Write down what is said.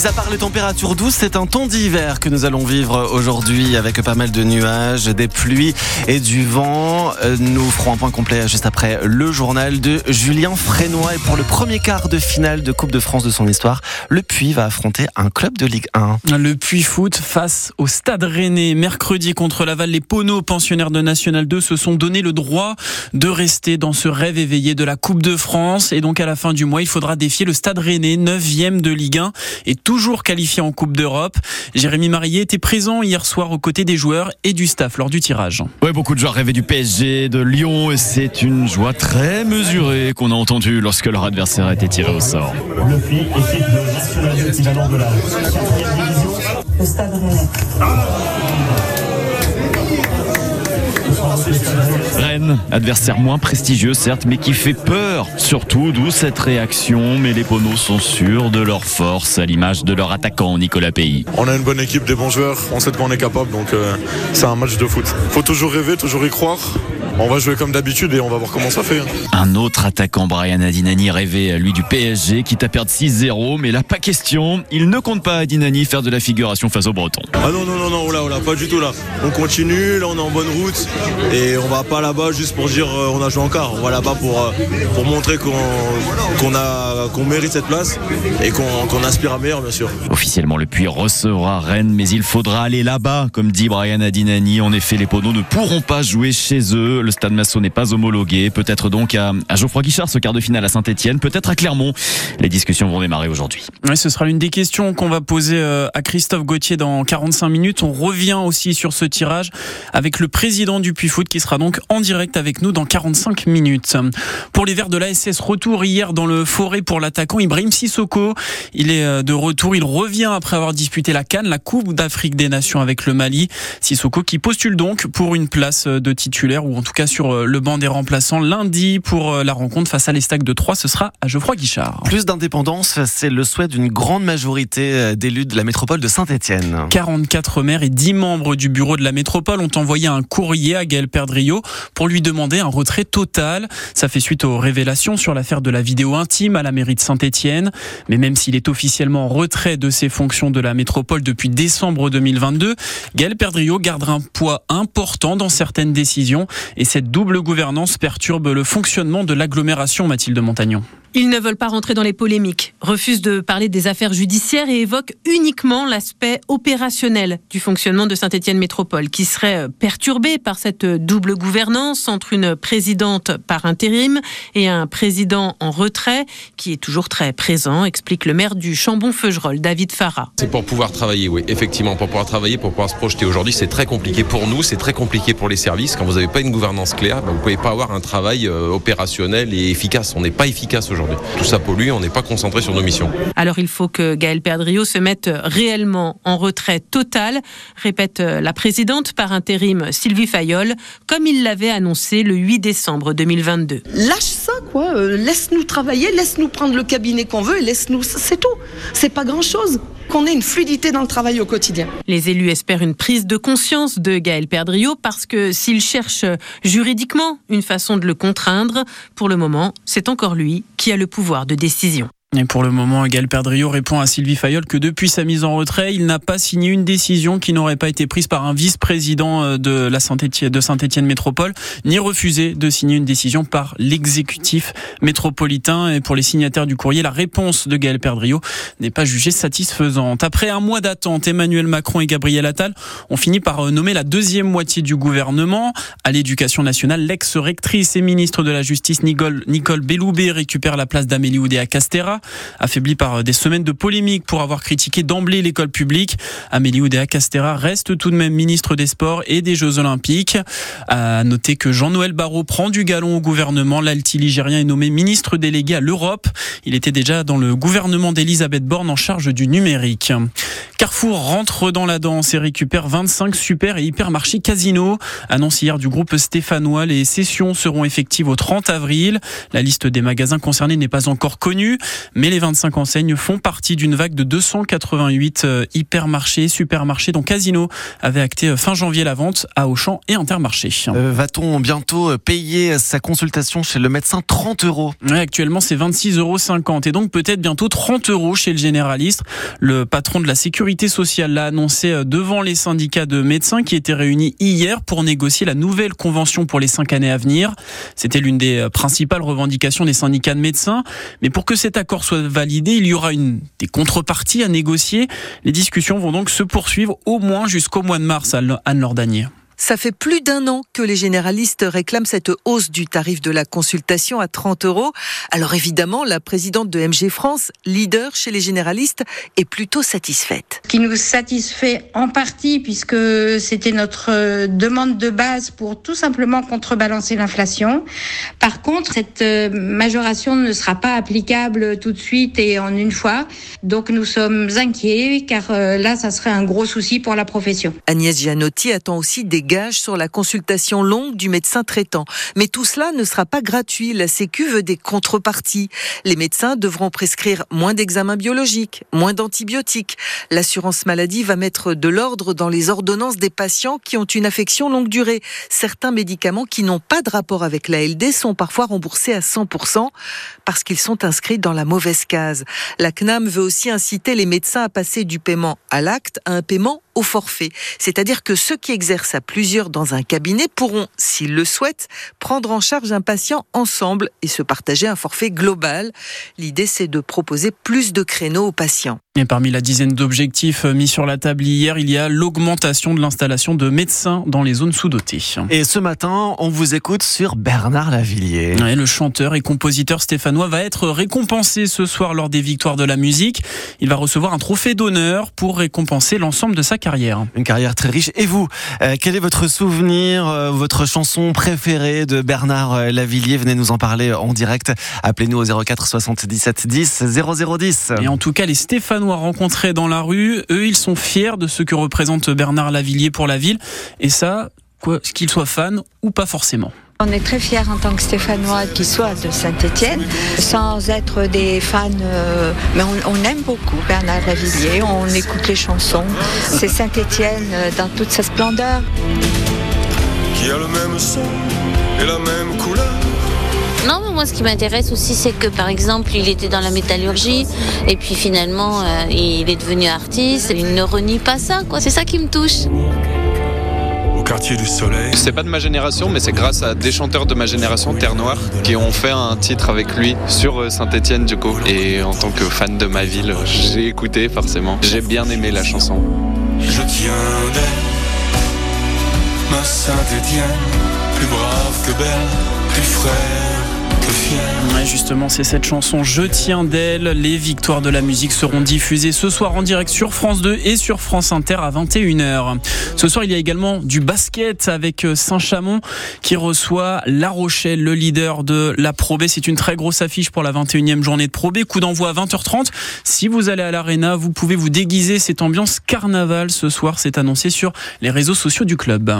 Mis à part les températures douces, c'est un temps d'hiver que nous allons vivre aujourd'hui avec pas mal de nuages, des pluies et du vent. Euh, nous ferons un point complet juste après le journal de Julien Frénois. Et pour le premier quart de finale de Coupe de France de son histoire, le Puy va affronter un club de Ligue 1. Le Puy Foot face au Stade Rennais. Mercredi contre Laval, les Poneaux, pensionnaires de National 2, se sont donné le droit de rester dans ce rêve éveillé de la Coupe de France. Et donc à la fin du mois, il faudra défier le Stade Rennais, 9e de Ligue 1 et toujours qualifié en Coupe d'Europe. Jérémy Marié était présent hier soir aux côtés des joueurs et du staff lors du tirage. Ouais, beaucoup de joueurs rêvaient du PSG, de Lyon, et c'est une joie très mesurée qu'on a entendue lorsque leur adversaire a été tiré au sort. Le équipe de national équivalent de la 4 division. Le Stade Rennais. Rennes, adversaire moins prestigieux certes, mais qui fait peur. Surtout, d'où cette réaction. Mais les Ponos sont sûrs de leur force, à l'image de leur attaquant Nicolas Pays. On a une bonne équipe, des bons joueurs, on sait de quoi on est capable, donc euh, c'est un match de foot. Faut toujours rêver, toujours y croire. On va jouer comme d'habitude et on va voir comment ça fait. Un autre attaquant, Brian Adinani, rêvait lui du PSG, quitte à perdre 6-0, mais là, pas question. Il ne compte pas Adinani faire de la figuration face aux Bretons. Ah non, non, non, non, oh là, oh là, pas du tout là. On continue, là on est en bonne route et on va pas là-bas juste pour dire euh, on a joué en quart. On va là-bas pour, euh, pour montrer qu'on qu'on a qu'on mérite cette place et qu'on qu'on aspire à meilleur, bien sûr. Officiellement, le Puy recevra Rennes, mais il faudra aller là-bas, comme dit Brian Adinani. En effet, les Ponos ne pourront pas jouer chez eux. Le stade Massot n'est pas homologué. Peut-être donc à, à Geoffroy Guichard, ce quart de finale à Saint-Etienne, peut-être à Clermont. Les discussions vont démarrer aujourd'hui. Oui, ce sera l'une des questions qu'on va poser euh, à Christophe Gauthier dans 45 minutes. On revient aussi sur ce tirage avec le président du Puy Foot qui sera donc en direct avec nous dans 45 minutes. Pour les Verts de l'ASS, retour hier dans le forêt pour l'attaquant Ibrahim Sissoko. Il est euh, de retour, il revient après avoir disputé la Cannes, la Coupe d'Afrique des Nations avec le Mali. Sissoko qui postule donc pour une place de titulaire ou en tout cas sur euh, le banc des remplaçants lundi pour euh, la rencontre face à l'Estac de Troyes. Ce sera à Geoffroy Guichard. Plus d'indépendance, c'est le souhait d'une grande majorité d'élus de la métropole de Saint-Etienne. 44 maires et 10 membres du bureau de la métropole ont envoyé un courrier à Gaël Perdriau pour lui demander un retrait total. Ça fait suite aux révélations sur l'affaire de la vidéo intime à la de Saint-Etienne. Mais même s'il est officiellement en retrait de ses fonctions de la métropole depuis décembre 2022, Gaël Perdriau gardera un poids important dans certaines décisions et cette double gouvernance perturbe le fonctionnement de l'agglomération Mathilde Montagnon. Ils ne veulent pas rentrer dans les polémiques, refusent de parler des affaires judiciaires et évoquent uniquement l'aspect opérationnel du fonctionnement de Saint-Étienne Métropole, qui serait perturbé par cette double gouvernance entre une présidente par intérim et un président en retrait, qui est toujours très présent, explique le maire du Chambon-Feugerolles, David Farah. C'est pour pouvoir travailler, oui, effectivement, pour pouvoir travailler, pour pouvoir se projeter. Aujourd'hui, c'est très compliqué pour nous, c'est très compliqué pour les services. Quand vous n'avez pas une gouvernance claire, ben, vous ne pouvez pas avoir un travail euh, opérationnel et efficace. On n'est pas efficace aujourd'hui. Tout ça pollue, on n'est pas concentré sur nos missions. Alors il faut que Gaël Perdriau se mette réellement en retrait total, répète la présidente par intérim Sylvie Fayol, comme il l'avait annoncé le 8 décembre 2022. Lâche ça, quoi. Euh, laisse-nous travailler, laisse-nous prendre le cabinet qu'on veut et laisse-nous. C'est tout. C'est pas grand-chose qu'on ait une fluidité dans le travail au quotidien. Les élus espèrent une prise de conscience de Gaël Perdriau parce que s'il cherche juridiquement une façon de le contraindre, pour le moment, c'est encore lui qui a le pouvoir de décision. Pour le moment, Gaël Perdriau répond à Sylvie Fayol que depuis sa mise en retrait, il n'a pas signé une décision qui n'aurait pas été prise par un vice-président euh, de la Saint-Étienne Métropole, ni refusé de signer une décision par l'exécutif métropolitain. Et pour les signataires du courrier, la réponse de Gaël Perdriau n'est pas jugée satisfaisante. Après un mois d'attente, Emmanuel Macron et Gabriel Attal ont fini par euh, nommer la deuxième moitié du gouvernement. À l'éducation nationale, l'ex-rectrice et ministre de la Justice Nicole, Nicole Belloubet récupère la place d'Amélie Oudéa-Castera affaibli par des semaines de polémiques pour avoir critiqué d'emblée l'école publique. Amélie Oudéa Castera reste tout de même ministre des Sports et des Jeux Olympiques. À noter que Jean-Noël Barrot prend du galon au gouvernement. L'alti ligérien est nommé ministre délégué à l'Europe. Il était déjà dans le gouvernement d'Elisabeth Borne en charge du numérique. Carrefour rentre dans la danse et récupère 25 super et hypermarchés Casino. Annonce hier du groupe stéphanois, les sessions seront effectives au 30 avril. La liste des magasins concernés n'est pas encore connue, Mais les 25 enseignes font partie d'une vague de 288 euh, hypermarchés, supermarchés dont Casino avait acté euh, fin janvier la vente à Auchan et Intermarché. Euh, Va-t-on bientôt payer sa consultation chez le médecin 30 euros? Ouais, actuellement, c'est 26,50 euros et donc peut-être bientôt 30 euros chez le généraliste. Le patron de la sécurité sociale l'a annoncé devant les syndicats de médecins qui étaient réunis hier pour négocier la nouvelle convention pour les cinq années à venir. C'était l'une des principales revendications des syndicats de médecins. Mais pour que cet accord soit validé, il y aura une, des contreparties à négocier. Les discussions vont donc se poursuivre au moins jusqu'au mois de mars, Anne Lordanier. Ça fait plus d'un an que les généralistes réclament cette hausse du tarif de la consultation à 30 euros. Alors évidemment, la présidente de MG France, leader chez les généralistes, est plutôt satisfaite. Qui nous satisfait en partie puisque c'était notre demande de base pour tout simplement contrebalancer l'inflation. Par contre, cette majoration ne sera pas applicable tout de suite et en une fois. Donc nous sommes inquiets car euh, là, ça serait un gros souci pour la profession. Agnès Gianotti attend aussi des sur la consultation longue du médecin traitant. Mais tout cela ne sera pas gratuit. La Sécu veut des contreparties. Les médecins devront prescrire moins d'examens biologiques, moins d'antibiotiques. L'assurance maladie va mettre de l'ordre dans les ordonnances des patients qui ont une affection longue durée. Certains médicaments qui n'ont pas de rapport avec la LD sont parfois remboursés à 100% parce qu'ils sont inscrits dans la mauvaise case. La CNAM veut aussi inciter les médecins à passer du paiement à l'acte à un paiement au forfait. C'est-à-dire que ceux qui exercent à plusieurs dans un cabinet pourront, s'ils le souhaitent, prendre en charge un patient ensemble et se partager un forfait global. L'idée, c'est de proposer plus de créneaux aux patients. Et parmi la dizaine d'objectifs mis sur la table hier, il y a l'augmentation de l'installation de médecins dans les zones sous-dotées. Et ce matin, on vous écoute sur Bernard Lavillier. le chanteur et compositeur stéphanois va être récompensé ce soir lors des victoires de la musique. Il va recevoir un trophée d'honneur pour récompenser l'ensemble de sa carrière. Une carrière très riche. Et vous, euh, quel est votre souvenir, euh, votre chanson préférée de Bernard euh, Lavillier? Venez nous en parler en direct. Appelez-nous au 04 77 10 0010. Et en tout cas, les Stéphanois rencontrés dans la rue, eux, ils sont fiers de ce que représente Bernard Lavillier pour la ville. Et ça, quoi, qu'ils soient fans ou pas forcément. On est très fiers en tant que Stéphanois qu'il soit de Saint-Étienne, sans être des fans, euh, mais on, aime beaucoup Bernard Lavillier, on écoute les chansons. C'est Saint-Étienne euh, dans toute sa splendeur. Qui a le même son et la même couleur. Non, mais moi ce qui m'intéresse aussi c'est que par exemple il était dans la métallurgie et puis finalement euh, il est devenu artiste, il ne renie pas ça quoi, c'est ça qui me touche quartier du soleil. C'est pas de ma génération, mais c'est grâce à des chanteurs de ma génération, Terre Noire, qui ont fait un titre avec lui sur euh, Saint-Etienne du coup. Et en tant que fan de ma ville, j'ai écouté forcément. J'ai bien aimé la chanson. Je tiens d'elle, ma Saint-Etienne, plus brave que belle, plus frère justement, c'est cette chanson Je tiens d'elle. Les victoires de la musique seront diffusées ce soir en direct sur France 2 et sur France Inter à 21h. Ce soir, il y a également du basket avec euh, Saint-Chamond qui reçoit La Rochelle, le leader de la Pro B. C'est une très grosse affiche pour la 21e journée de Pro B. Coup d'envoi à 20h30. Si vous allez à l'Arena, vous pouvez vous déguiser cette ambiance carnaval ce soir. C'est annoncé sur les réseaux sociaux du club.